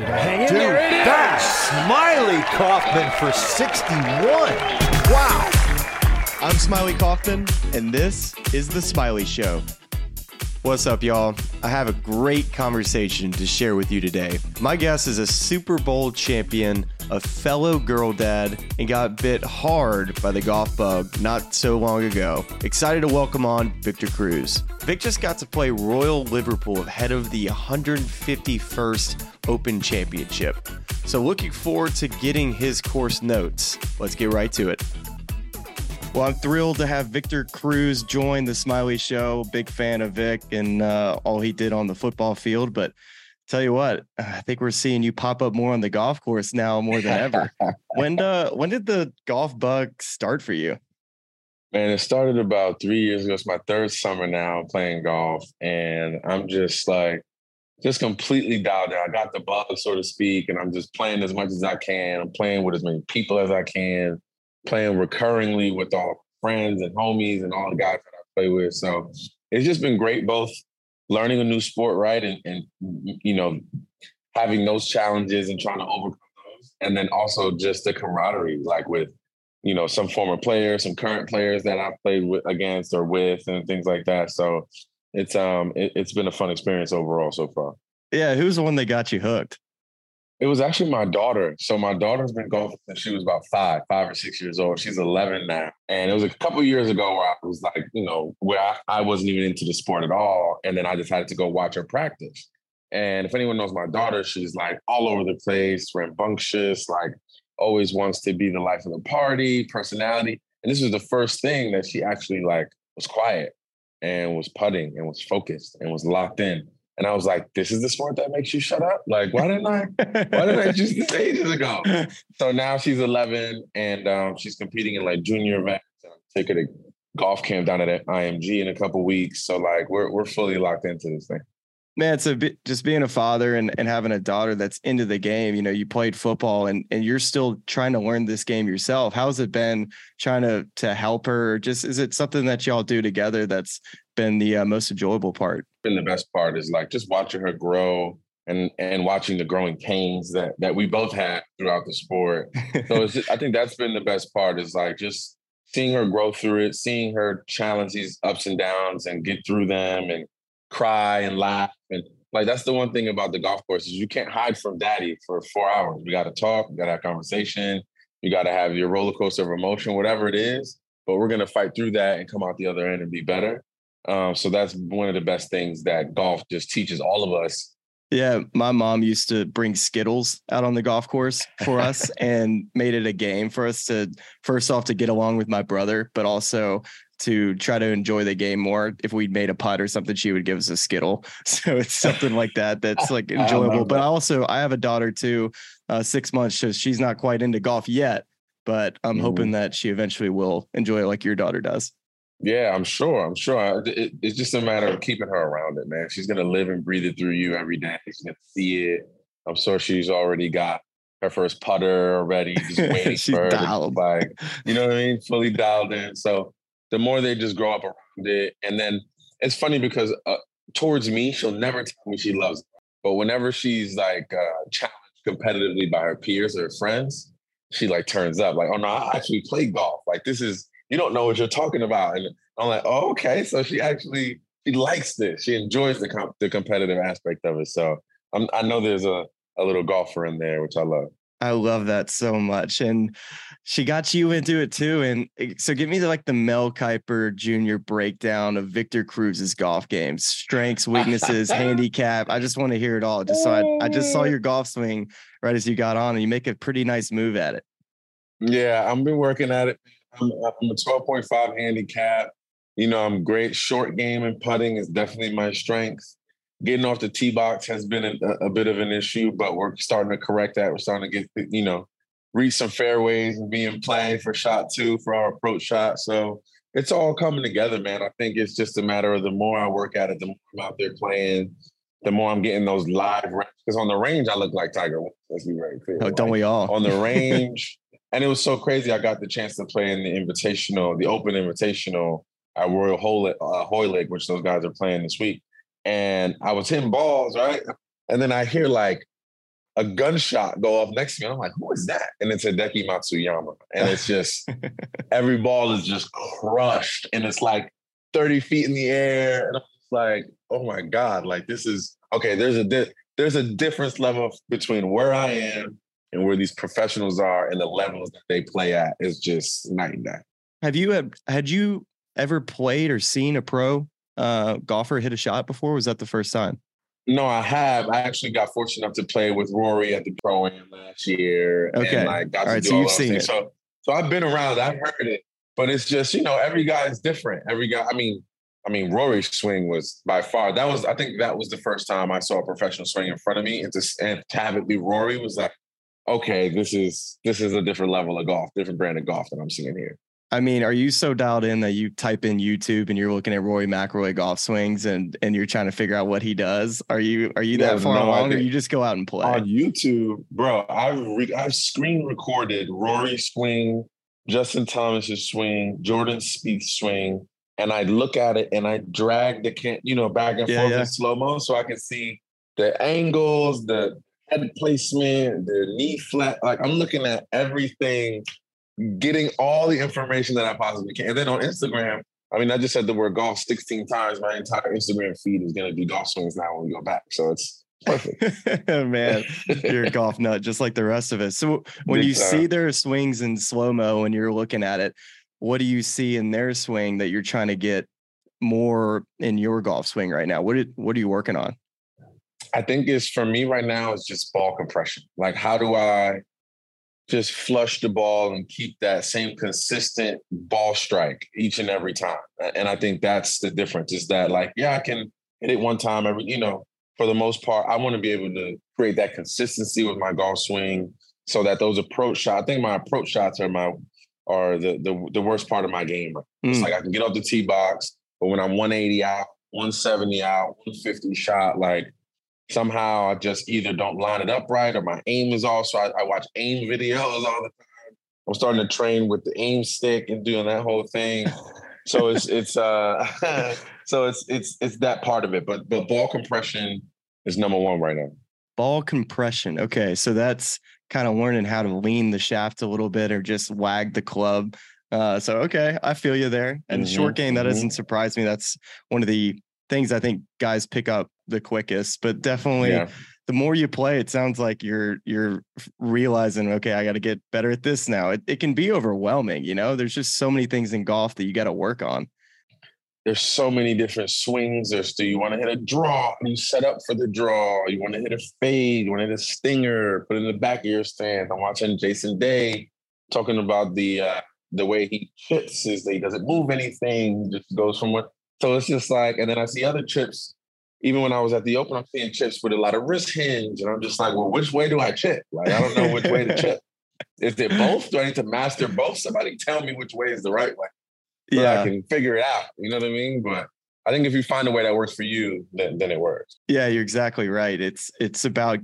It hang in Dude, there? It that's Smylie Kaufman for 61. Wow. I'm Smylie Kaufman, and this is The Smylie Show. What's up, y'all? I have a great conversation to share with you today. My guest is a Super Bowl champion, a fellow girl dad, and got bit hard by the golf bug not so long ago. Excited to welcome on Victor Cruz. Vic just got to play Royal Liverpool ahead of the 151st Open Championship. So, looking forward to getting his course notes. Let's get right to it. Well, I'm thrilled to have Victor Cruz join the Smylie Show. Big fan of Vic and uh, all he did on the football field. But tell you what, I think we're seeing you pop up more on the golf course now more than ever. when uh, when did the golf bug start for you? Man, it started about three years ago. It's my third summer now playing golf, and I'm just like, just completely dialed in. I got the bug, so to speak, and I'm just playing as much as I can. I'm playing with as many people as I can, playing recurringly with all friends and homies and all the guys that I play with. So it's just been great, both learning a new sport, right, and and you know, having those challenges and trying to overcome those, and then also just the camaraderie, like with you know some former players, some current players that I played with against or with, and things like that. So it's um it, it's been a fun experience overall so far. Yeah, who's the one that got you hooked? It was actually my daughter. So my daughter's been golfing since she was about five, five or six years old. She's 11 now. And it was a couple years ago where I was like, you know, where I, I wasn't even into the sport at all. And then I decided to go watch her practice. And if anyone knows my daughter, she's like all over the place, rambunctious, like always wants to be the life of the party, personality. And this was the first thing that she actually like was quiet and was putting and was focused and was locked in. And I was like, this is the sport that makes you shut up? Like, why didn't I why didn't I choose this ages ago? So now she's 11 and um, she's competing in like junior events. I'm taking a golf camp down at IMG in a couple weeks. So like we're we're fully locked into this thing. Man, it's a just being a father and, and having a daughter that's into the game. You know, you played football and and you're still trying to learn this game yourself. How's it been trying to to help her? Just is it something that y'all do together that's been the uh, most enjoyable part? Been the best part is like just watching her grow and and watching the growing pains that that we both had throughout the sport. So just, I think that's been the best part is like just seeing her grow through it, seeing her challenge these ups and downs and get through them and cry and laugh like that's the one thing about the golf course is you can't hide from daddy for four hours. We got to talk, we got to have conversation, you got to have your roller coaster of emotion, whatever it is. But we're gonna fight through that and come out the other end and be better. Um, so that's one of the best things that golf just teaches all of us. Yeah, my mom used to bring Skittles out on the golf course for us and made it a game for us to first off to get along with my brother, but also to try to enjoy the game more. If we'd made a putt or something, she would give us a Skittle. So it's something like that that's like enjoyable. But I also I have a daughter too, uh, six months, so she's not quite into golf yet, but I'm mm-hmm. hoping that she eventually will enjoy it like your daughter does. Yeah, I'm sure. I'm sure. It, it's just a matter of keeping her around it, man. She's gonna live and breathe it through you every day. She's gonna see it. I'm sure she's already got her first putter already, just waiting for her. Dialed. To, like, you know what I mean? Fully dialed in. So the more they just grow up around it, and then it's funny because uh, towards me, she'll never tell me she loves it. But whenever she's like uh, challenged competitively by her peers or her friends, she like turns up like, oh no, I actually play golf. Like this is you don't know what you're talking about. And I'm like, oh, okay. So she actually she likes this. She enjoys the comp- the competitive aspect of it. So I'm, I know there's a a little golfer in there, which I love. I love that so much. And she got you into it too. And eh, so give me the, like the Mel Kiper Jr. breakdown of Victor Cruz's golf games, strengths, weaknesses, handicap. I just want to hear it all. Just so I, I just saw your golf swing right as you got on and you make a pretty nice move at it. Yeah, I've been working at it. I'm, I'm a 12.5 handicap. You know, I'm great. Short game and putting is definitely my strength. Getting off the tee box has been a, a, bit of an issue, but we're starting to correct that. We're starting to get, you know, reach some fairways and be in play for shot two for our approach shot. So it's all coming together, man. I think it's just a matter of the more I work at it, the more I'm out there playing, the more I'm getting those live because on the range I look like Tiger. Let's be very clear. Oh, don't we all? On the range, and it was so crazy. I got the chance to play in the Invitational, the Open Invitational at Royal uh, Hoylake, which those guys are playing this week. And I was hitting balls, right? And then I hear like a gunshot go off next to me. And I'm like, who is that? And it's Hideki Matsuyama. And it's just every ball is just crushed and it's like 30 feet in the air. And I'm just like, oh my God, like this is okay. There's a di- there's a difference level between where I am and where these professionals are and the levels that they play at is just night and day. Have you had, had you ever played or seen a pro uh, golfer hit a shot before? was that the first time? No, I have. I actually got fortunate enough to play with Rory at the pro am last year. Okay. And like got all right, to do so all you've seen things. it. So so I've been around. I've heard it, but it's just you know every guy is different. Every guy. I mean, I mean Rory's swing was by far that was I think that was the first time I saw a professional swing in front of me, and to and to have it be Rory was like, okay, this is this is a different level of golf, different brand of golf that I'm seeing here. I mean, are you so dialed in that you type in YouTube and you're looking at Rory McIlroy golf swings and and you're trying to figure out what he does? Are you are you You that far no along, or you just go out and play? on YouTube, bro, I've re- I've screen recorded Rory's swing, Justin Thomas's swing, Jordan Spieth's swing, and I look at it and I drag the can, you know, back and Yeah, forth yeah. in slow mo so I can see the angles, the head placement, the knee flat. Like I'm looking at everything, getting all the information that I possibly can. And then on Instagram, I mean, I just said the word golf 16 times. My entire Instagram feed is gonna be golf swings now when we go back. So it's perfect. Man, you're a golf nut, just like the rest of us. So when you see their swings in slow mo and you're looking at it, what do you see in their swing that you're trying to get more in your golf swing right now? What did, what are you working on? I think it's for me right now, it's just ball compression. Like, how do I just flush the ball and keep that same consistent ball strike each and every time? And I think that's the difference is that, like, yeah, I can hit it one time every, you know, for the most part, I want to be able to create that consistency with my golf swing so that those approach shots, I think my approach shots are my, are the, the, the worst part of my game. It's Mm. like I can get off the tee box, but when I'm 180 out, 170 out, 150 shot, like somehow I just either don't line it up right or my aim is off. So I, I watch aim videos all the time. I'm starting to train with the aim stick and doing that whole thing. So it's it's uh so it's it's it's that part of it. But but ball compression is number one right now. Ball compression. Okay. So that's kind of learning how to lean the shaft a little bit or just wag the club. Uh, so, okay. I feel you there. And short Mhm, game, that mhm. doesn't surprise me. That's one of the things I think guys pick up the quickest, but definitely Yeah. the more you play, it sounds like you're you're realizing, okay, I got to get better at this now. It, it can be overwhelming, you know. There's just so many things in golf that you got to work on. There's so many different swings. There's do you want to hit a draw? You set up for the draw. You want to hit a fade. You want to hit a stinger. Put it in the back of your stand. I'm watching Jason Day talking about the uh, the way he chips is that he doesn't move anything. Just goes from what. So it's just like, and then I see other chips. Even when I was at the Open, I'm seeing chips with a lot of wrist hinge, and I'm just like, well, which way do I chip? Like I don't know which way to chip. Is it both? Do I need to master both? Somebody tell me which way is the right way so that I can figure it out. You know what I mean? But I think if you find a way that works for you, then then it works. Yeah, you're exactly right. It's it's about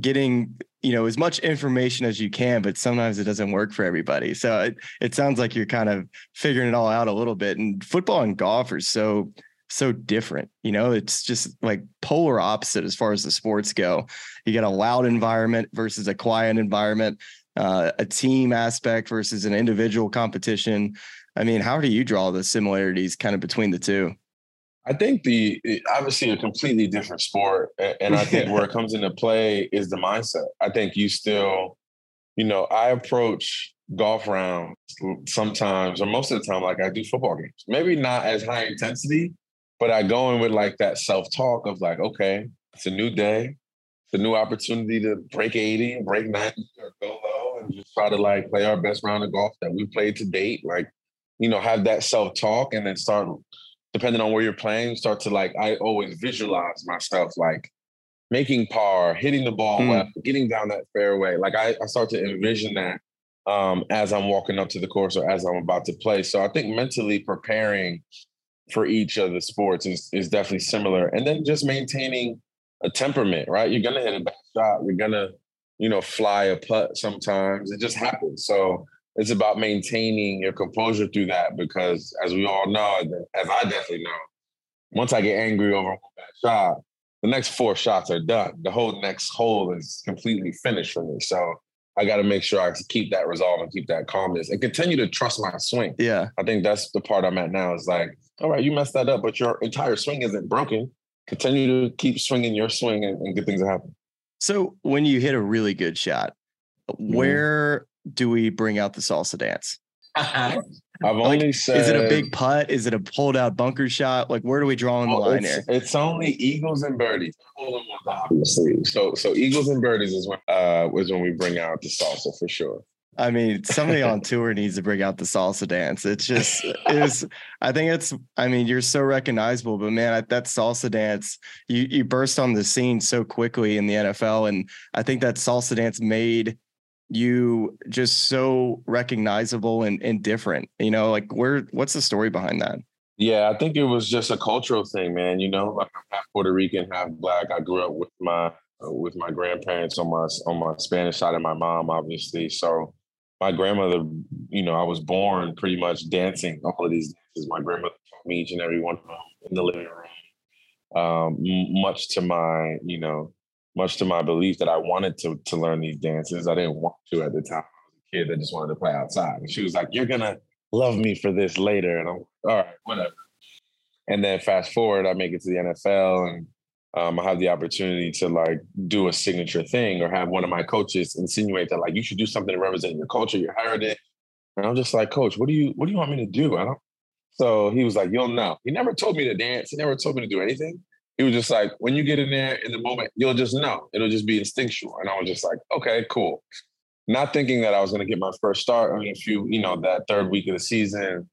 getting you know as much information as you can, but sometimes it doesn't work for everybody. So it, it sounds like you're kind of figuring it all out a little bit. And football and golf are so so different. You know, it's just like polar opposite as far as the sports go. You got a loud environment versus a quiet environment, uh, a team aspect versus an individual competition. I mean, how do you draw the similarities kind of between the two? I think the obviously a completely different sport, and I think where it comes into play is the mindset. I think you still, you know, I approach golf rounds sometimes or most of the time like I do football games. Maybe not as high intensity, but I go in with like that self talk of like, okay, it's a new day, it's a new opportunity to break eighty, break ninety, or go low, and just try to like play our best round of golf that we've played to date. Like, you know, have that self talk, and then start depending on where you're playing, start to like, I always visualize myself like making par, hitting the ball Mm. well, getting down that fairway. Like I, I start to envision that um, as I'm walking up to the course or as I'm about to play. So I think mentally preparing for each of the sports is, is definitely similar. And then just maintaining a temperament, right? You're gonna hit a bad shot. You're gonna, you know, fly a putt sometimes. It just happens. So it's about maintaining your composure through that because as we all know, as I definitely know, once I get angry over a bad shot, the next four shots are done. The whole next hole is completely finished for me. So I got to make sure I keep that resolve and keep that calmness and continue to trust my swing. Yeah. I think that's the part I'm at now is like, all right, you messed that up, but your entire swing isn't broken. Continue to keep swinging your swing and, and good things will happen. So when you hit a really good shot, Mm-hmm. where do we bring out the salsa dance? I've Like, only said Is it a big putt? Is it a pulled out bunker shot? Like where do we draw on the Oh, line it's, here? it's only eagles and birdies. Hole in ones, Obviously, so so eagles and birdies is when uh was when we bring out the salsa for sure. I mean, somebody on tour needs to bring out the salsa dance. It's just is I think it's I mean, you're so recognizable, but man, I, that salsa dance, you you burst on the scene so quickly in the NFL and I think that salsa dance made you just so recognizable and, and different. You know, like where what's the story behind that? Yeah, I think it was just a cultural thing, man. You know, like I'm half Puerto Rican, half black. I grew up with my uh, with my grandparents on my on my Spanish side and my mom, obviously. So my grandmother, you know, I was born pretty much dancing all of these dances. My grandmother taught me each and every one of them in the living room. Um, much to my, you know, much to my belief that I wanted to to learn these dances. I didn't want to at the time. I was a kid that just wanted to play outside. And she was like, "You're gonna love me for this later," and I'm like, all right, whatever. And then fast forward, I make it to the NFL and um, I have the opportunity to like do a signature thing or have one of my coaches insinuate that like you should do something to represent your culture, your heritage. And I'm just like, Coach, what do you what do you want me to do? I don't. So he was like, You'll know. He never told me to dance. He never told me to do anything. He was just like, when you get in there in the moment, you'll just know. It'll just be instinctual. And I was just like, okay, cool. Not thinking that I was going to get my first start in a few, you know, that third week of the season.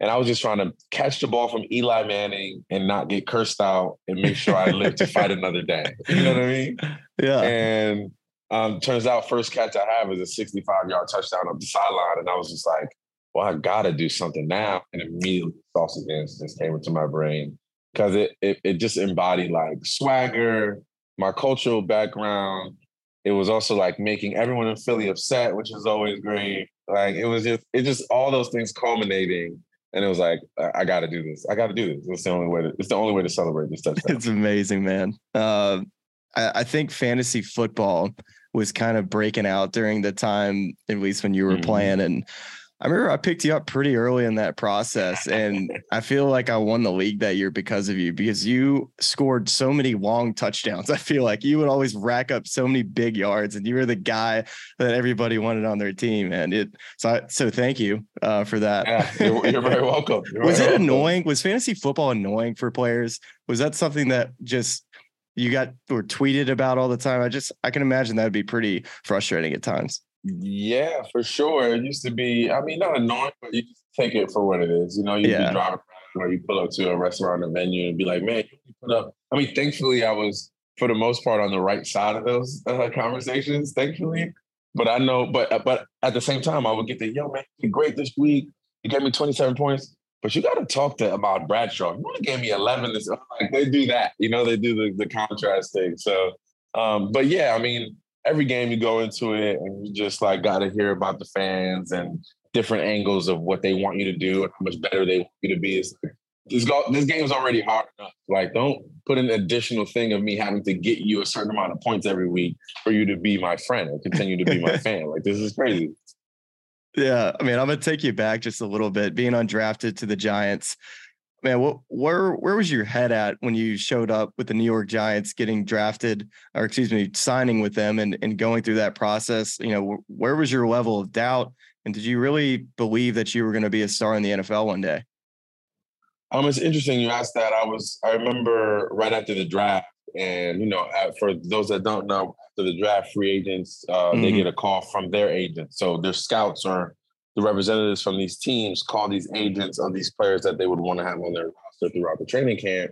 And I was just trying to catch the ball from Eli Manning and not get cursed out and make sure I live to fight another day. You know what I mean? Yeah. And um, turns out first catch I have is a 65 yard touchdown up the sideline. And I was just like, well, I gotta do something now. And immediately salsa dance just came into my brain because it, it it just embodied like swagger, my cultural background. It was also like making everyone in Philly upset, which is always great. Like it was just it just all those things culminating. And it was like, I, I gotta do this. I gotta do this. It's the only way to it's the only way to celebrate this touchdown. It's amazing, man. Uh, I, I think fantasy football was kind of breaking out during the time, at least when you were Mhm. playing. And I remember I picked you up pretty early in that process. And I feel like I won the league that year because of you, because you scored so many long touchdowns. I feel like you would always rack up so many big yards, and you were the guy that everybody wanted on their team. And it so I, so thank you uh, for that. yeah, you're, you're very welcome. You're was very it welcome. annoying? Was fantasy football annoying for players? Was that something that just you got or tweeted about all the time? I just I can imagine that would be pretty frustrating at times. Yeah, for sure. It used to be, I mean, not annoying, but you just take it for what it is. You know, you Yeah. be driving around or you pull up to a restaurant or venue and be like, man, you put up. I mean, thankfully, I was for the most part on the right side of those uh, conversations, thankfully. But I know, but uh, but at the same time, I would get the yo man, you're great this week. You gave me 27 points, but you got to talk to about Bradshaw. You only gave me 11. This like they do that, you know, they do the the contrast thing. So, um, but yeah, I mean, every game you go into it and you just like got to hear about the fans and different angles of what they want you to do and how much better they want you to be. It's like, this go, this game's already hard enough. Like, don't put an additional thing of me having to get you a certain amount of points every week for you to be my friend and continue to be my fan. Like, this is crazy. Yeah, I mean, I'm gonna take you back just a little bit. Being undrafted to the Giants, man, what where where was your head at when you showed up with the New York Giants, getting drafted, or excuse me, signing with them, and and going through that process? You know, where was your level of doubt, and did you really believe that you were going to be a star in the NFL one day? Um, it's interesting you asked that. I was I remember right after the draft, and you know, for those that don't know, after the draft, free agents uh, they Mhm. get a call from their agent. So their scouts or the representatives from these teams call these agents of these players that they would want to have on their roster throughout the training camp,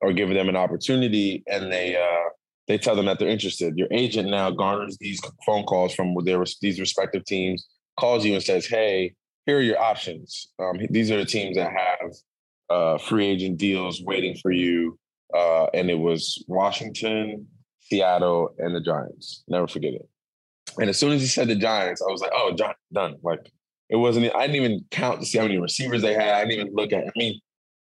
or give them an opportunity, and they uh, they tell them that they're interested. Your agent now garners these phone calls from their these respective teams, calls you and says, "Hey, here are your options. Um, these are the teams that have." uh, free agent deals waiting for you. Uh, and it was Washington, Seattle, and the Giants. Never forget it. And as soon as he said the Giants, I was like, oh, Giants, done. Like, it wasn't, I didn't even count to see how many receivers they had. I didn't even look at, I mean,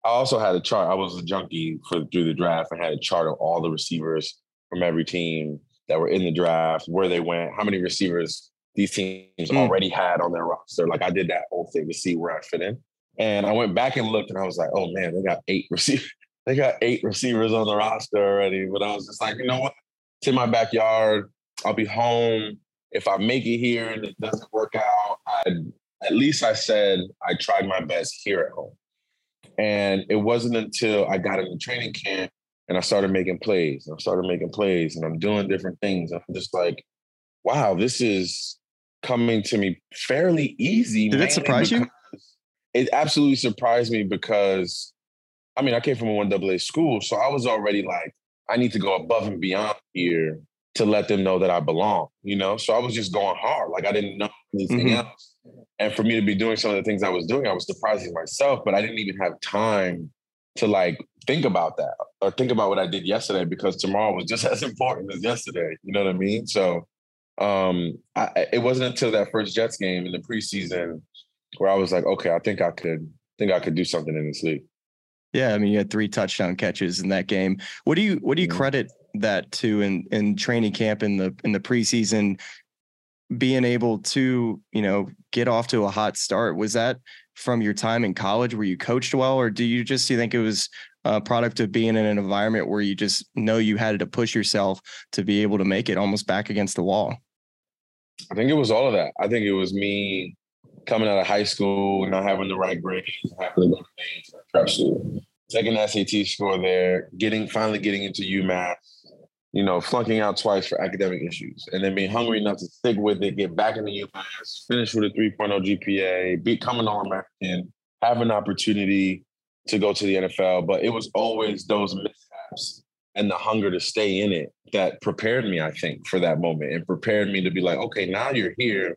I also had a chart. I was a junkie for through the draft. I had a chart of all the receivers from every team that were in the draft, where they went, how many receivers these teams mm. already had on their roster. Like I did that whole thing to see where I fit in. And I went back and looked and I was like, oh man, they got eight receivers. they got eight receivers on the roster already. But I was just like, you know what? It's in my backyard. I'll be home. If I make it here and it doesn't work out, I at least I said I tried my best here at home. And it wasn't until I got into training camp and I started making plays. And I started making plays and I'm doing different things. I'm just like, wow, this is coming to me fairly easy. Did it surprise you? It absolutely surprised me because I mean, I came from a one AA school, so I was already like, I need to go above and beyond here to let them know that I belong, you know? So I was just going hard. Like I didn't know anything mm-hmm. else. And for me to be doing some of the things I was doing, I was surprising myself, but I didn't even have time to like think about that or think about what I did yesterday because tomorrow was just as important as yesterday. You know what I mean? So um, I, it wasn't until that first Jets game in the preseason where I was like, okay, I think I could think I could do something in this league. Yeah, I mean, you had three touchdown catches in that game. What do you what do you mm-hmm. credit that to in in training camp in the in the preseason? Being able to you know get off to a hot start was that from your time in college where you coached well, or do you just you think it was a product of being in an environment where you just know you had to push yourself to be able to make it almost back against the wall? I think it was all of that. I think it was me coming out of high school, not having the right grades, having to go to Maine prep school, taking SAT score there, getting finally getting into UMass, you know, flunking out twice for academic issues, and then being hungry enough to stick with it, get back into UMass, finish with a 3.0 GPA, become an All-American, have an opportunity to go to the NFL. But it was always those mishaps and the hunger to stay in it that prepared me, I think, for that moment and prepared me to be like, okay, now you're here.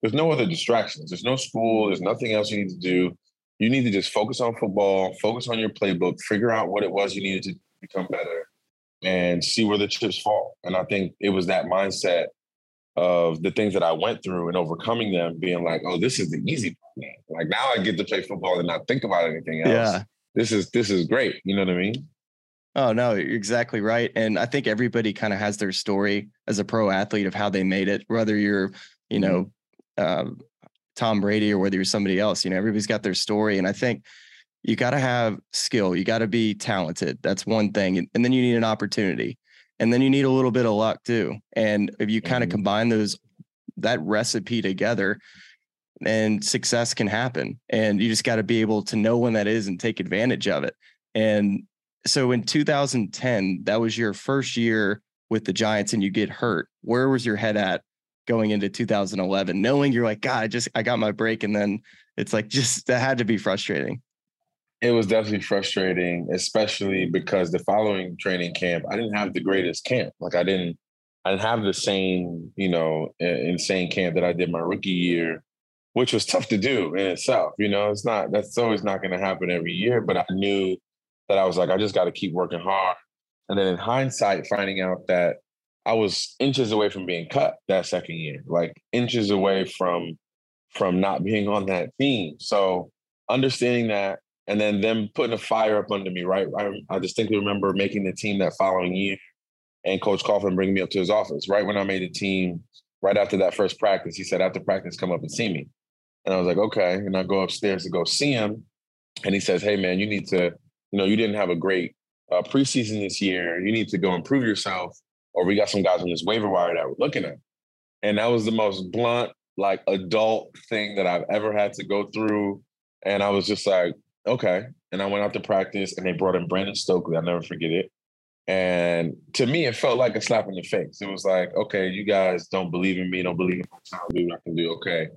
There's no other distractions. There's no school. There's nothing else you need to do. You need to just focus on football, focus on your playbook, figure out what it was you needed to become better, and see where the chips fall. And I think it was that mindset of the things that I went through and overcoming them, being like, oh, this is the easy part. Like now I get to play football and not think about anything else. Yeah. This is this is great. You know what I mean? Oh no, you're exactly right. And I think everybody kind of has their story as a pro athlete of how they made it, whether you're, you know, uh, Tom Brady or whether you're somebody else. You know, everybody's got their story. And I think you got to have skill. You got to be talented. That's one thing. And then you need an opportunity. And then you need a little bit of luck too. And if you kind of mm-hmm. combine those, that recipe together, and success can happen. And you just got to be able to know when that is and take advantage of it. And so in 2010, that was your first year with the Giants and you get hurt. Where was your head at going into 2011, knowing you're like, God, I just, I got my break. And then it's like, just that had to be frustrating. It was definitely frustrating, especially because the following training camp, I didn't have the greatest camp. Like I didn't, I didn't have the same, you know, insane camp that I did my rookie year, which was tough to do in itself. You know, it's not, that's always not going to happen every year, but I knew that I was like, I just got to keep working hard. And then in hindsight, finding out that I was inches away from being cut that second year, like inches away from from not being on that team. So understanding that, and then them putting a fire up under me, right? I, I distinctly remember making the team that following year, and Coach Coughlin bringing me up to his office right when I made the team. Right after that first practice, he said, "After practice, come up and see me." And I was like, "Okay." And I go upstairs to go see him, and he says, "Hey, man, you need to you know, you didn't have a great uh, preseason this year. You need to go improve yourself. Or we got some guys on this waiver wire that we're looking at. And that was the most blunt, like adult thing that I've ever had to go through. And I was just like, okay. And I went out to practice and they brought in Brandon Stokley. I'll never forget it. And to me, it felt like a slap in the face. It was like, okay, you guys don't believe in me, don't believe in my talent, do what I can do. Okay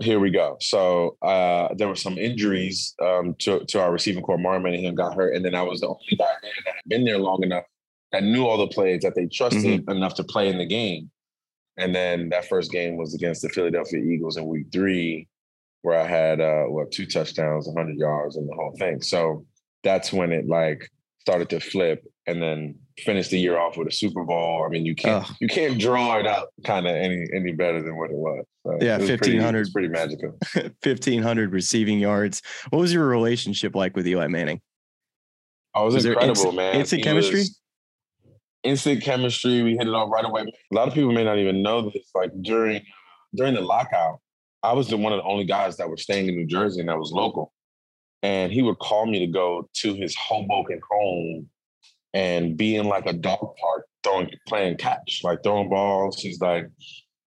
here we go. So uh, there were some injuries um, to, to our receiving corps. Mario Manningham got hurt, and then I was the only guy there that had been there long enough that knew all the plays that they trusted mm-hmm. enough to play in the game. And then that first game was against the Philadelphia Eagles in Week Three, where I had uh, what two touchdowns, 100 yards, and the whole thing. So that's when it like started to flip, and then finish the year off with a Super Bowl. I mean, you can't you can't draw it out kind of any any better than what it was. So yeah, fifteen hundred, pretty, pretty magical. fifteen hundred receiving yards. What was your relationship like with Eli Manning? Oh, it was, was incredible, instant, man. Instant he chemistry. Instant chemistry. We hit it off right away. A lot of people may not even know this. Like during during the lockout, I was the one of the only guys that were staying in New Jersey and that was local. And he would call me to go to his Hoboken home and be in like a dog park throwing playing catch, like throwing balls. He's like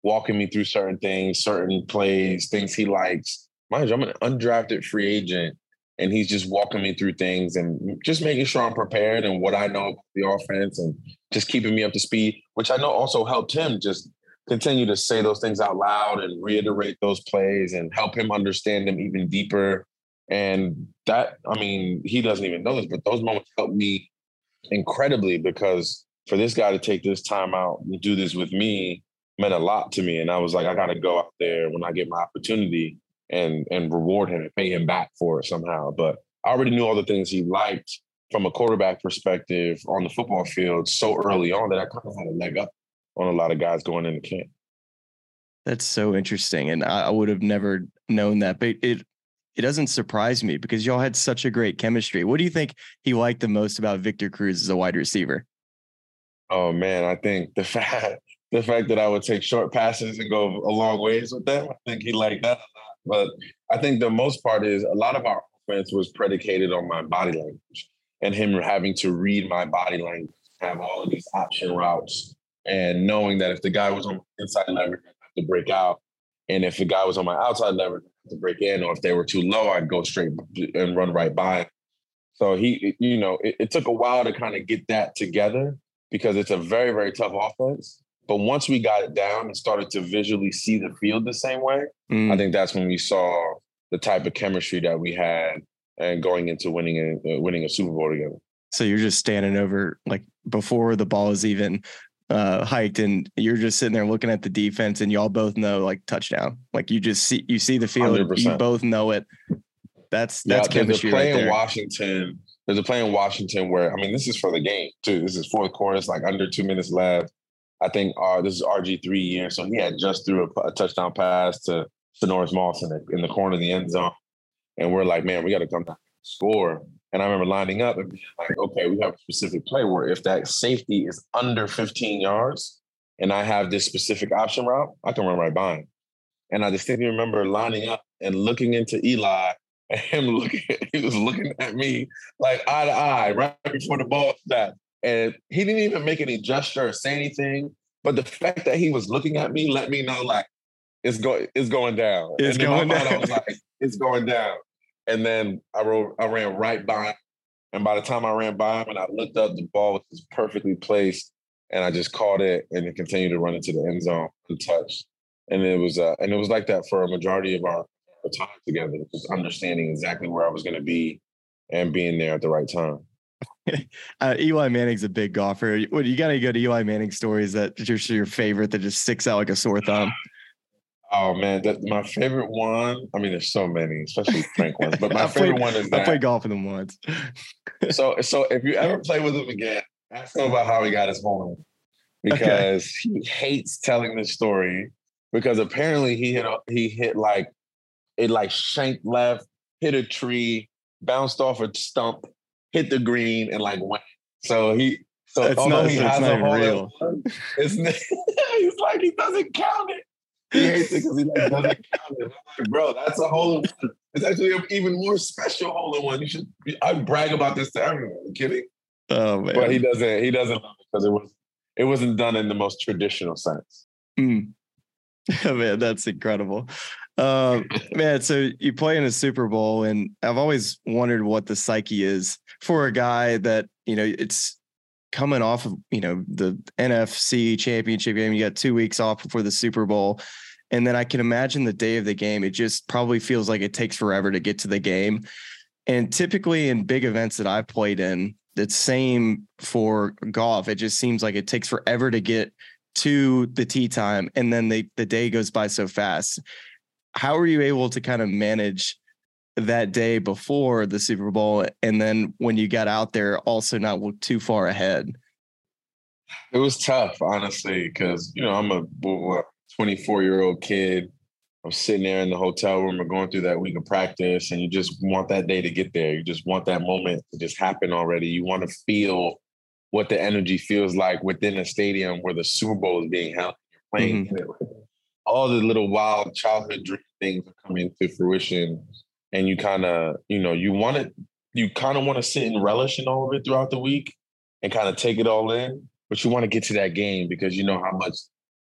walking me through certain things, certain plays, things he likes. Mind you, I'm an undrafted free agent, and he's just walking me through things and just making sure I'm prepared and what I know the offense and just keeping me up to speed, which I know also helped him just continue to say those things out loud and reiterate those plays and help him understand them even deeper. And that, I mean, he doesn't even know this, but those moments helped me incredibly because for this guy to take this time out and do this with me meant a lot to me. And I was like, I got to go out there when I get my opportunity and and reward him and pay him back for it somehow. But I already knew all the things he liked from a quarterback perspective on the football field so early on that I kind of had a leg up on a lot of guys going into camp. That's so interesting, and I would have never known that. But it it doesn't surprise me because y'all had such a great chemistry. What do you think he liked the most about Victor Cruz as a wide receiver? Oh man, I think the fact the fact that I would take short passes and go a long ways with them. I think he liked that a lot. But I think the most part is a lot of our offense was predicated on my body language and him having to read my body language, have all of these option routes, and knowing that if the guy was on inside leverage, I have to break out. And if the guy was on my outside leverage, to break in, or if they were too low, I'd go straight and run right by. So he, you know, it, it took a while to kind of get that together because it's a very, very tough offense. But once we got it down and started to visually see the field the same way, mm. I think that's when we saw the type of chemistry that we had and going into winning a uh, winning a Super Bowl together. So you're just standing over like before the ball is even uh, hiked and you're just sitting there looking at the defense and y'all both know like touchdown. Like you just see you see the field, 100%. you both know it. That's that's yeah. There's a play right in Washington. There's a play in Washington where I mean this is for the game too. This is fourth quarter. It's like under two minutes left. I think uh, this is RG three year, so he had just threw a, a touchdown pass to Sinorice Moss in the, in the corner of the end zone, and we're like, man, we got to come down score. And I remember lining up and being like, okay, we have a specific play where if that safety is under 15 yards and I have this specific option route, I can run right by him. And I distinctly remember lining up and looking into Eli and him looking, he was looking at me like eye to eye right before the ball snapped. And he didn't even make any gesture or say anything. But the fact that he was looking at me let me know like it's going it's going down. It's going down. I was like, it's going down. And then I, wrote, I ran right by him. And by the time I ran by him and I looked up, the ball was just perfectly placed. And I just caught it and it continued to run into the end zone untouched. And it was uh, and it was like that for a majority of our, time together, just understanding exactly where I was gonna be and being there at the right time. uh, Eli Manning's a big golfer. What you got any good Eli Manning stories that just your favorite that just sticks out like a sore thumb? Oh man, that my favorite one. I mean, there's so many, especially Frank ones. But my favorite played, one is that. I played golf with him once. so, so if you ever play with him again, ask him about how he got his home, because okay. he hates telling this story. Because apparently he hit a, he hit like it like shanked left, hit a tree, bounced off a stump, hit the green, and like went. So he so it's although not, he has a hole. It's, he's like he doesn't count it he hates it because he like, doesn't count it. Like, bro, that's a hole in one. It's actually an even more special hole in one. You should. I brag about this to everyone. Are you kidding? Oh man. But he doesn't. He doesn't because it was. It wasn't done in the most traditional sense. Mm. man, that's incredible. Uh, man, so you play in a Super Bowl, and I've always wondered what the psyche is for a guy that you know it's coming off of you know the NFC championship game. You got two weeks off before the Super Bowl. And then I can imagine the day of the game, it just probably feels like it takes forever to get to the game. And typically in big events that I've played in, the same for golf. It just seems like it takes forever to get to the tee time. And then the, the day goes by so fast. How are you able to kind of manage that day before the Super Bowl, and then when you got out there, also not look too far ahead. It was tough, honestly, because you know I'm a 24 year old kid. I'm sitting there in the hotel room. We're going through that week of practice, and you just want that day to get there. You just want that moment to just happen already. You want to feel what the energy feels like within a stadium where the Super Bowl is being held. You're playing mm-hmm. all the little wild childhood dream things are coming to fruition, and you kind of, you know, you want to, you kind of want to sit and relish in all of it throughout the week, and kind of take it all in. But you want to get to that game because you know how much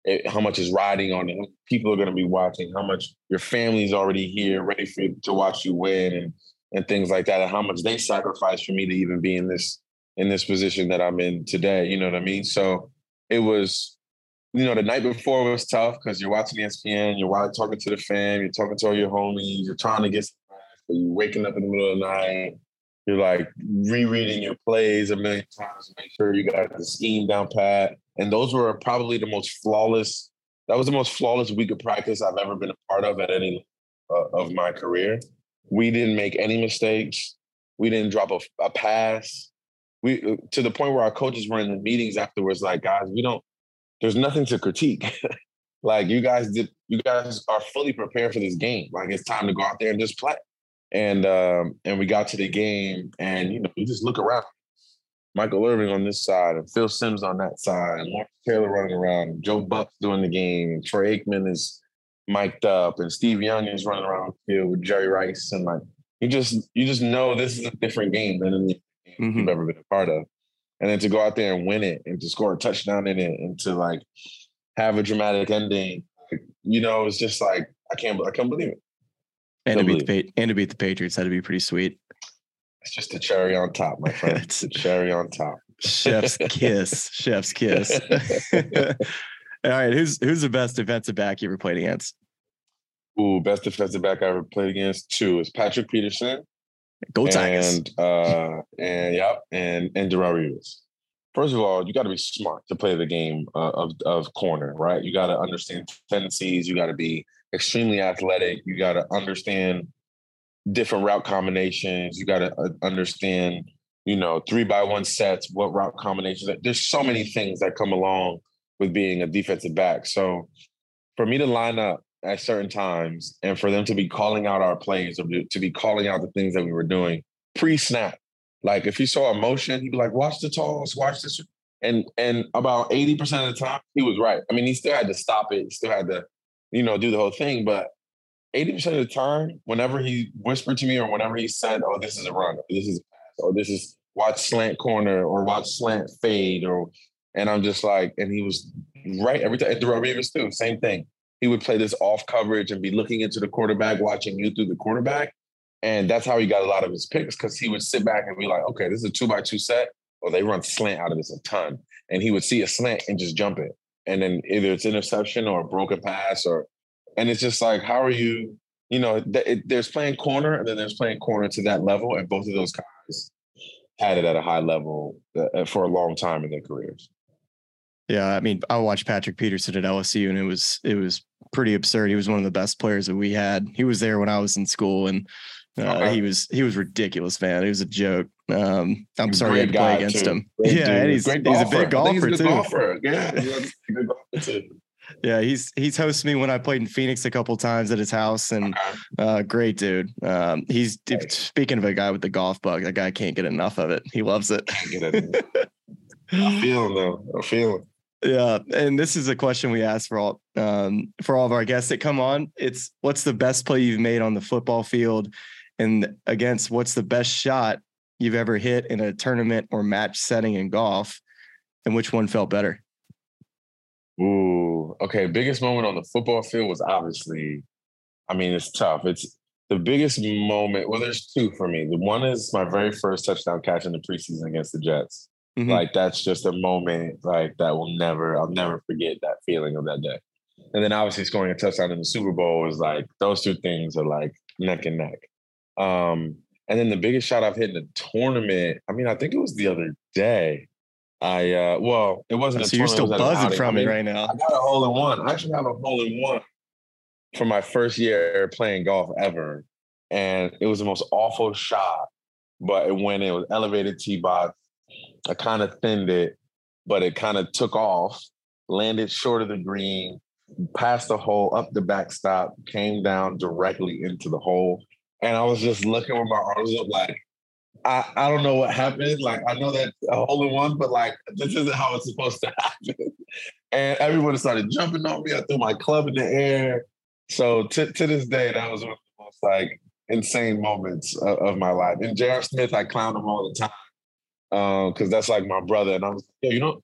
it, how much is riding on it. People are going to be watching. How much your family's already here, ready for to watch you win, and and things like that. And how much they sacrificed for me to even be in this in this position that I'm in today. You know what I mean? So it was, you know, the night before was tough because you're watching ESPN, you're talking to the fam, you're talking to all your homies, you're trying to get, you're waking up in the middle of the night. You're like rereading your plays a million times to make sure you got the scheme down pat. And those were probably the most flawless. That was the most flawless week of practice I've ever been a part of at any uh, of my career. We didn't make any mistakes. We didn't drop a, a pass we uh, to the point where our coaches were in the meetings afterwards, like, guys, we don't. There's nothing to critique. like you guys did, you guys are fully prepared for this game. Like it's time to go out there and just play. And um, and we got to the game, and you know, you just look around. Michael Irvin on this side, and Phil Simms on that side, and Lawrence Taylor running around, and Joe Buck's doing the game, and Troy Aikman is mic'd up, and Steve Young is running around the field with Jerry Rice, and like you just you just know this is a different game than in the mm-hmm. you've ever been a part of. And then to go out there and win it and to score a touchdown in it and to like have a dramatic ending, you know, it's just like I can't I can't believe it. And to beat the and to beat the Patriots had to be pretty sweet. It's just a cherry on top, my friend. it's a cherry on top. Chef's kiss. Chef's kiss. All right, who's who's the best defensive back you ever played against? Ooh, best defensive back I ever played against. Two is Patrick Peterson Go Tigers. And uh, and yep, and and Darrelle Revis. First of all, you got to be smart to play the game uh, of of corner, right? You got to understand tendencies. You got to be extremely athletic. You got to understand different route combinations. You got to uh, understand, you know, three by one sets, what route combinations. There's so many things that come along with being a defensive back. So for me to line up at certain times and for them to be calling out our plays or to be calling out the things that we were doing pre-snap. Like if he saw a motion, he'd be like, watch the toss, watch this. And and about 80% of the time, he was right. I mean, he still had to stop it, he still had to, you know, do the whole thing. But 80% of the time, whenever he whispered to me or whenever he said, Oh, this is a run, this is or this is watch slant corner or watch slant fade, or and I'm just like, and he was right every time. And Darrelle Revis too, same thing he would play this off coverage and be looking into the quarterback, watching you through the quarterback. And that's how he got a lot of his picks because he would sit back and be like, okay, this is a two by two set, or they run slant out of this a ton. And he would see a slant and just jump it. And then either it's interception or a broken pass, or, and it's just like, how are you, you know, th- it, there's playing corner and then there's playing corner to that level. And both of those guys had it at a high level uh, for a long time in their careers. Yeah, I mean, I watched Patrick Peterson at LSU, and it was it was pretty absurd. He was one of the best players that we had. He was there when I was in school, and uh, okay. he was he was ridiculous, man. He was a joke. Um, I'm sorry I had to play against too. him. Great yeah, and he's he's a big golfer he's a too. Golfer. Yeah, he's a good golfer too. Yeah, he's he's hosted me when I played in Phoenix a couple times at his house, and uh, great dude. Um, he's nice. speaking of a guy with the golf bug. That guy can't get enough of it. He loves it. I feel him though. I feel him. Yeah, and this is a question we ask for all um, for all of our guests that come on. It's what's the best play you've made on the football field, and against what's the best shot you've ever hit in a tournament or match setting in golf, and which one felt better? Ooh, okay. Biggest moment on the football field was obviously, I mean, it's tough. It's the biggest moment. Well, there's two for me. The one is my very first touchdown catch in the preseason against the Jets. Mm-hmm. Like that's just a moment like that will never, I'll never forget that feeling of that day. And then obviously scoring a touchdown in the Super Bowl is like those two things are like neck and neck. Um, and then the biggest shot I've hit in a tournament, I mean, I think it was the other day. I uh well, it wasn't. So you're still buzzing from I mean, it right now. I got a hole in one. I actually have a hole in one for my first year playing golf ever, and it was the most awful shot. But when it was elevated tee box I kind of thinned it but it kind of took off, landed short of the green, passed the hole, up the backstop, came down directly into the hole. And I was just looking with my arms up, like, I, I don't know what happened. Like, I know that a hole in one, but like, this isn't how it's supposed to happen. And everyone started jumping on me. I threw my club in the air. So to, to this day, that was one of the most like insane moments of, of my life. And J.R. Smith, I clown him all the time because um, that's like my brother. And I was, yeah, you know,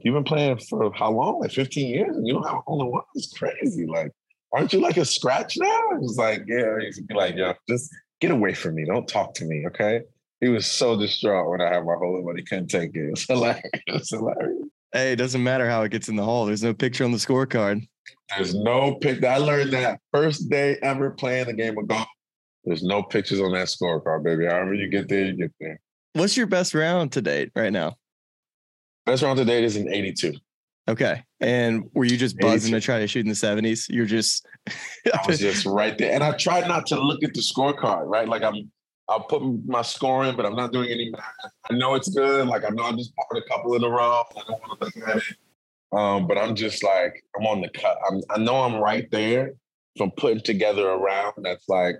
you've been playing for how long? Like 15 years, and you don't have a hole in one. It's crazy. Like, aren't you like a scratch now? I was like, yeah. He's like, yo, just get away from me. Don't talk to me, okay? He was so distraught when I had my hole in one. He couldn't take it. It's hilarious. It's hilarious. Hey, it doesn't matter how it gets in the hole. There's no picture on the scorecard. There's no pic. I learned that first day ever playing the game of golf. There's no pictures on that scorecard, baby. However you get there, you get there. What's your best round to date right now? Best round to date is an 82. Okay. And were you just buzzing 82. to try to shoot in the 70s? You're just I was just right there. And I tried not to look at the scorecard, right? Like I'm I'll put my score in, but I'm not doing any math. I know it's good. Like I know I just parred a couple in a row. I don't want to look at it. Um, but I'm just like, I'm on the cut. I'm, I know I'm right there from putting together a round that's like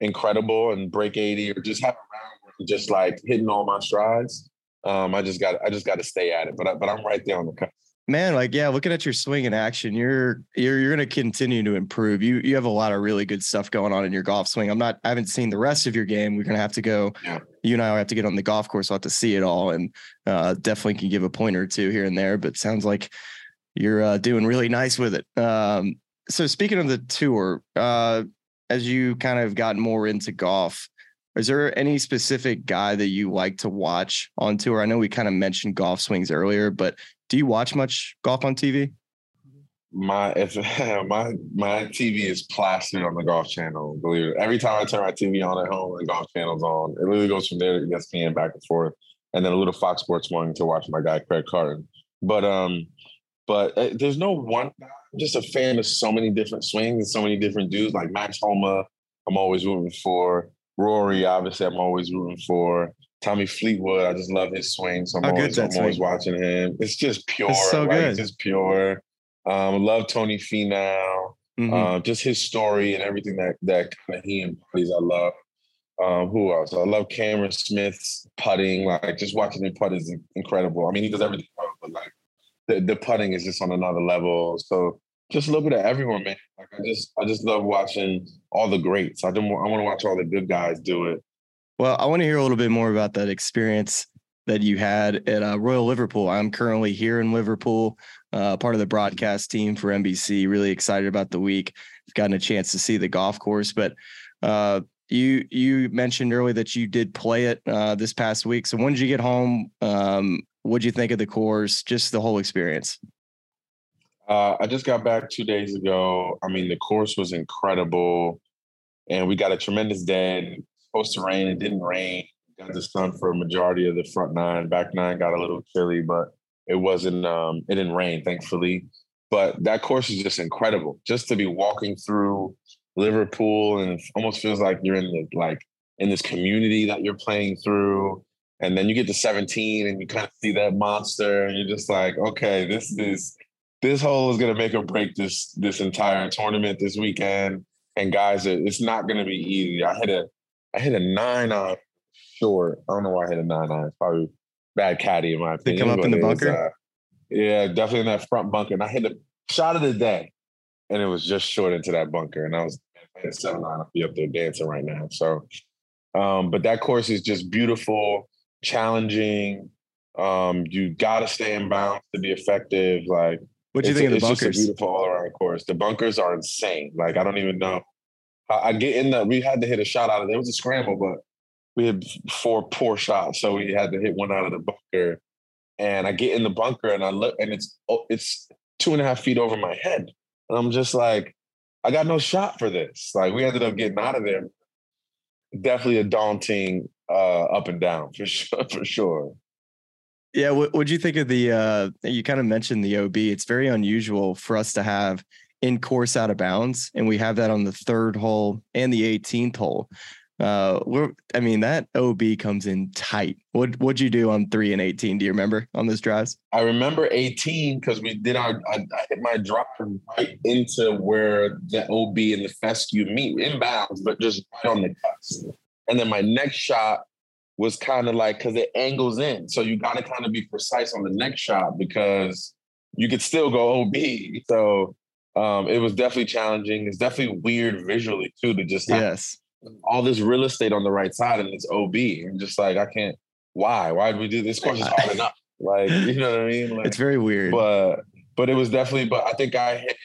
incredible and break 80 or just have a round where I'm just like hitting all my strides. Um, I just got I just got to stay at it. But I, but I'm right there on the cut man like yeah looking at your swing in action you're you're you're going to continue to improve. You you have a lot of really good stuff going on in your golf swing. I'm not i haven't seen the rest of your game. We're going to have to go yeah. you and i have to get on the golf course. I'll have to see it all and uh, definitely can give a pointer or two here and there but sounds like you're uh, doing really nice with it. Um, so speaking of the tour uh, as you kind of gotten more into golf is there any specific guy that you like to watch on tour? I know we kind of mentioned golf swings earlier, but do you watch much golf on TV? My if my my TV is plastered on the golf channel. Believe it. Every time I turn my TV on at home, the golf channel's on. It literally goes from there to ESPN back and forth, and then a little Fox Sports morning to watch my guy Craig Carton. But um, but uh, there's no one. I'm just a fan of so many different swings and so many different dudes. Like Max Homa, I'm always rooting for. Rory, obviously, I'm always rooting for. Tommy Fleetwood, I just love his swing. So I'm, always, I'm always, watching him. It's just pure. It's so good. It's just pure. Um, love Tony Finau. Mm-hmm. Uh, just his story and everything that that kind of he embodies. I love. Um, who else? I love Cameron Smith's putting. Like just watching him putt is incredible. I mean, he does everything, but like the, the putting is just on another level. So just a little bit of everyone, man. Like I just I just love watching all the greats. I don't I want to watch all the good guys do it. Well, I want to hear a little bit more about that experience that you had at uh, Royal Liverpool. I'm currently here in Liverpool, uh, part of the broadcast team for NBC. Really excited about the week. I've gotten a chance to see the golf course, but uh, you you mentioned earlier that you did play it uh, this past week. So when did you get home? Um, what did you think of the course? Just the whole experience. Uh, I just got back two days ago. I mean, the course was incredible, and we got a tremendous day supposed to rain. It didn't rain. Got the sun for a majority of the front nine. Back nine got a little chilly, but it wasn't. Um, it didn't rain, thankfully. But that course is just incredible. Just to be walking through Liverpool, and almost feels like you're in the like in this community that you're playing through. And then you get to 17, and you kind of see that monster, and you're just like, okay, this is this hole is going to make or break this this entire tournament this weekend. And guys, it's not going to be easy. I had a I hit a nine on short. I don't know why I hit a nine on. It's probably bad caddy in my opinion. They come up in the bunker. uh, yeah, definitely in that front bunker. And I hit a shot of the day, and it was just short into that bunker. And I was at seven nine. I'll be up there dancing right now. So, um, but that course is just beautiful, challenging. Um, you got to stay in bounds to be effective. Like, what do you think of the bunkers? Just a beautiful all around course. The bunkers are insane. Like, I don't even know I, get in the. We had to hit a shot out of there. It was a scramble, but we had four poor shots, so we had to hit one out of the bunker. And I get in the bunker and I look, and it's oh, it's two and a half feet over my head, and I'm just like, I got no shot for this. Like we ended up getting out of there. Definitely a daunting uh, up and down for sure. For sure. Yeah, what would you think of the? uh You kind of mentioned the OB. It's very unusual for us to have in course out of bounds. And we have that on the third hole and the 18th hole. Uh, we're, I mean, that OB comes in tight. What what'd you do on three and eighteen? Do you remember on those drives? I remember eighteen because we did our. I, I, hit my drive right into where the OB and the fescue meet inbounds, but just right on the cusp. And then my next shot was kind of like because it angles in, so you got to kind of be precise on the next shot because you could still go OB. So um, it was definitely challenging. It's definitely weird visually too to just yes all this real estate on the right side and it's OB. And just like, I can't, why? Why did we do this? course is hard enough. Like, you know what I mean? Like, it's very weird. But but it was definitely, but I think I hit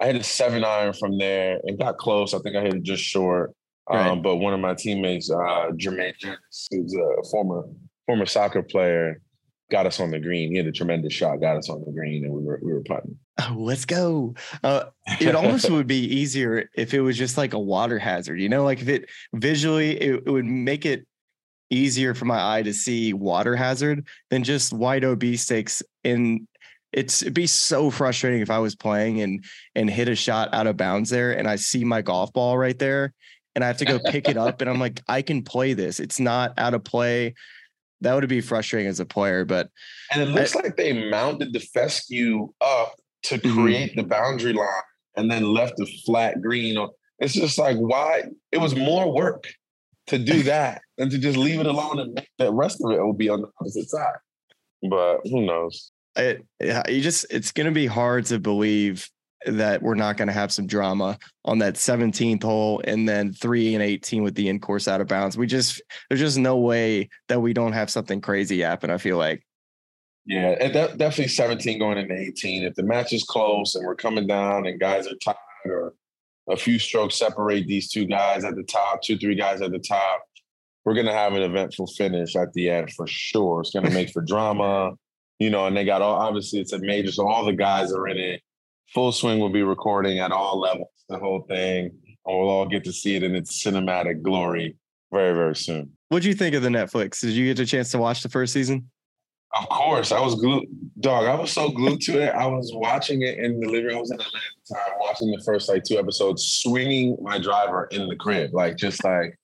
I hit a seven iron from there and got close. I think I hit it just short. Right. Um, but one of my teammates, uh, Jermaine Jennings, who's a former former soccer player, got us on the green. He had a tremendous shot, got us on the green, and we were we were putting. Oh, let's go. Uh, it almost would be easier if it was just like a water hazard, you know, like if it visually it, it would make it easier for my eye to see water hazard than just wide OB stakes. And it's it'd be so frustrating if I was playing and and hit a shot out of bounds there and I see my golf ball right there and I have to go pick it up and I'm like, I can play this. It's not out of play that would be frustrating as a player. But and it looks I, like they mounted the fescue up to mm-hmm. create mm-hmm. the boundary line and then left the flat green. It's just like why it was more work to do that than to just leave it alone and the rest of it will be on the opposite side. But who knows? It, you just it's going to be hard to believe that we're not going to have some drama on that 17th hole and then three and 18 with the in course out of bounds. We just, there's just no way that we don't have something crazy happen. I feel like. Yeah, that, definitely 17 going into 18. If the match is close and we're coming down and guys are tired or a few strokes separate these two guys at the top, two, three guys at the top, we're going to have an eventful finish at the end for sure. It's going to make for drama, you know, and they got all, obviously it's a major, so all the guys are in it Full Swing will be recording at all levels, the whole thing. And we'll all get to see it in its cinematic glory very, very soon. What'd you think of the Netflix? Did you get a chance to watch the first season? Of course. I was glued, dog. I was so glued to it. I was watching it in the living room. I was in Atlanta at the time, watching the first like two episodes, swinging my driver in the crib, like just like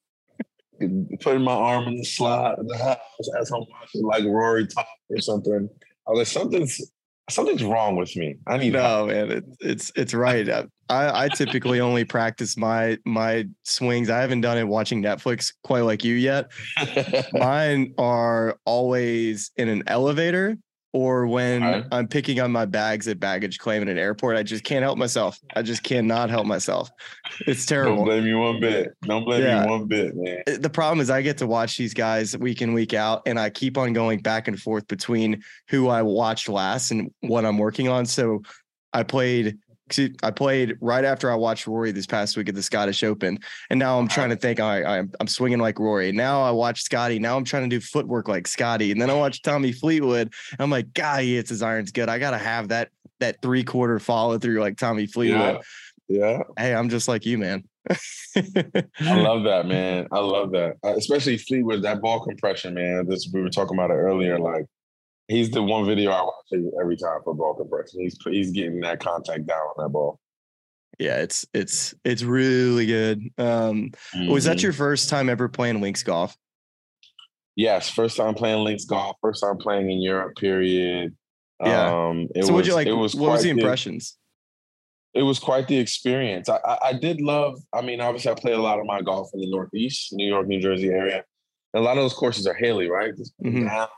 putting my arm in the slot of the house as I'm watching like Rory talk or something. I was like, something's something's wrong with me. I need no, help. man. It, it's it's right. I I typically only practice my my swings. I haven't done it watching Netflix quite like you yet. Mine are always in an elevator or when right. I'm picking up my bags at baggage claim at an airport, I just can't help myself. I just cannot help myself. It's terrible. Don't blame you one bit. Don't blame yeah. you one bit, man. Uh, the problem is I get to watch these guys week in, week out, and I keep on going back and forth between who I watched last and what I'm working on. So I played I played right after I watched Rory this past week at the Scottish Open, and now I'm trying to think. I, I'm I'm swinging like Rory. Now I watch Scotty. Now I'm trying to do footwork like Scotty, and then I watch Tommy Fleetwood. I'm like, God, he hits his irons good. I gotta have that that three quarter follow through like Tommy Fleetwood. Yeah. yeah. Hey, I'm just like you, man. I love that, man. I love that, uh, especially Fleetwood. That ball compression, man. This we were talking about it earlier. Like he's the one video I watch every time for ball compression. He's he's getting that contact down on that ball. Yeah, it's it's it's really good. Um, mm-hmm. Was that your mm-hmm. first time ever playing links golf? Yes, first time playing links golf. First time playing in Europe. Period. Yeah. Um, so, what you like? It was what was the impressions? The, it was quite the experience. I, I, I did love. I mean, obviously, I played a lot of my golf in the Northeast, New York, New Jersey area. And a lot of those courses are Haley, right? Mm-hmm. Down,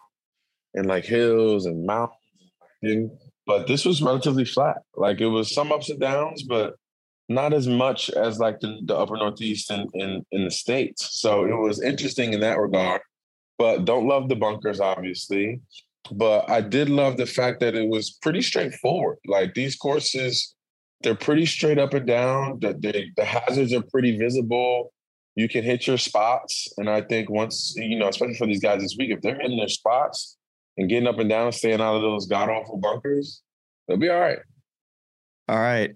and like hills and mountains. But this was relatively flat. Like it was some ups and downs, but not as much as like the, the upper northeast in, in in the states. So it was interesting in that regard. But don't love the bunkers, obviously. But I did love the fact that it was pretty straightforward. Like these courses, they're pretty straight up and down. The, the, the hazards are pretty visible. You can hit your spots. And I think once, you know, especially for these guys this week, if they're in their spots, and getting up and down, staying out of those god awful bunkers, they'll be all right. All right.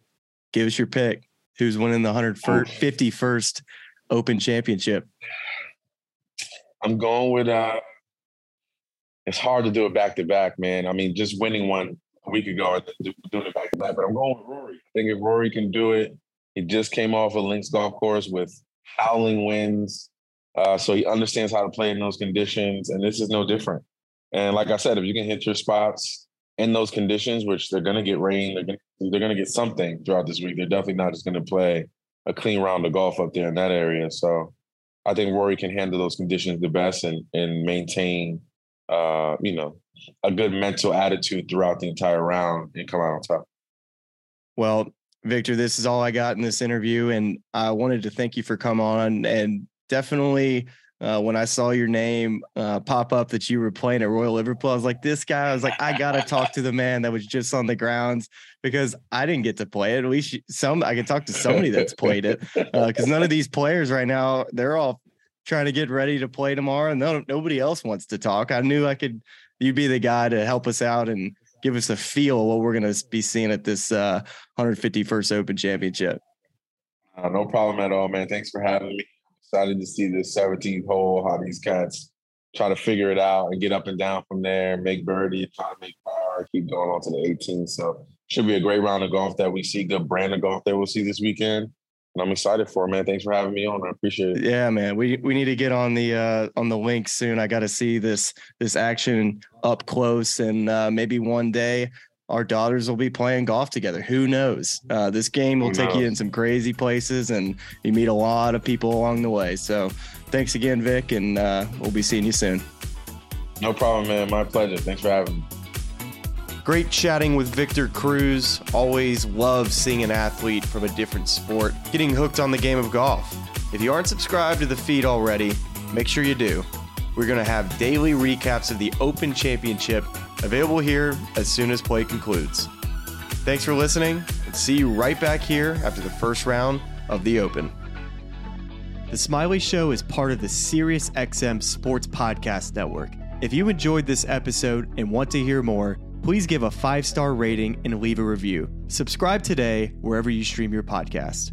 Give us your pick. Who's winning the 151st Open Championship? I'm going with uh it's hard to do it back to back, man. I mean, just winning one a week ago doing it back to back, but I'm going with Rory. I think if Rory can do it, he just came off a links golf course with howling winds. Uh, so he understands how to play in those conditions, and this is no different. And like I said, if you can hit your spots in those conditions, which they're going to get rain, they're going they're going to get something throughout this week. They're definitely not just going to play a clean round of golf up there in that area. So I think Rory can handle those conditions the best and and maintain, uh, you know, a good mental attitude throughout the entire round and come out on top. Well, Victor, this is all I got in this interview, and I wanted to thank you for coming on and definitely uh, when I saw your name uh, pop up that you were playing at Royal Liverpool, I was like, this guy, I was like, I got to talk to the man that was just on the grounds because I didn't get to play it. At least some, I can talk to somebody that's played it because uh, none of these players right now, they're all trying to get ready to play tomorrow and no, nobody else wants to talk. I knew I could, you'd be the guy to help us out and give us a feel what we're going to be seeing at this 151st uh, Open Championship. Uh, no problem at all, man. Thanks for having me excited to see this 17th hole, how these cats try to figure it out and get up and down from there, make birdie, try to make par, keep going on to the 18th. So should be a great round of golf that we see, good brand of golf that we'll see this weekend. And I'm excited for it, man. Thanks for having me on. I appreciate it. Yeah, man. We we need to get on the uh on the link soon. I got to see this this action up close and uh maybe one day our daughters will be playing golf together. Who knows? Uh, this game will take you in some crazy places, and you meet a lot of people along the way. So, thanks again, Vic, and uh, we'll be seeing you soon. No problem, man. My pleasure. Thanks for having me. Great chatting with Victor Cruz. Always love seeing an athlete from a different sport getting hooked on the game of golf. If you aren't subscribed to the feed already, make sure you do. We're going to have daily recaps of the Open Championship Available here as soon as play concludes. Thanks for listening, and see you right back here after the first round of the Open. The Smylie Show is part of the SiriusXM Sports Podcast Network. If you enjoyed this episode and want to hear more, please give a five star rating and leave a review. Subscribe today wherever you stream your podcast.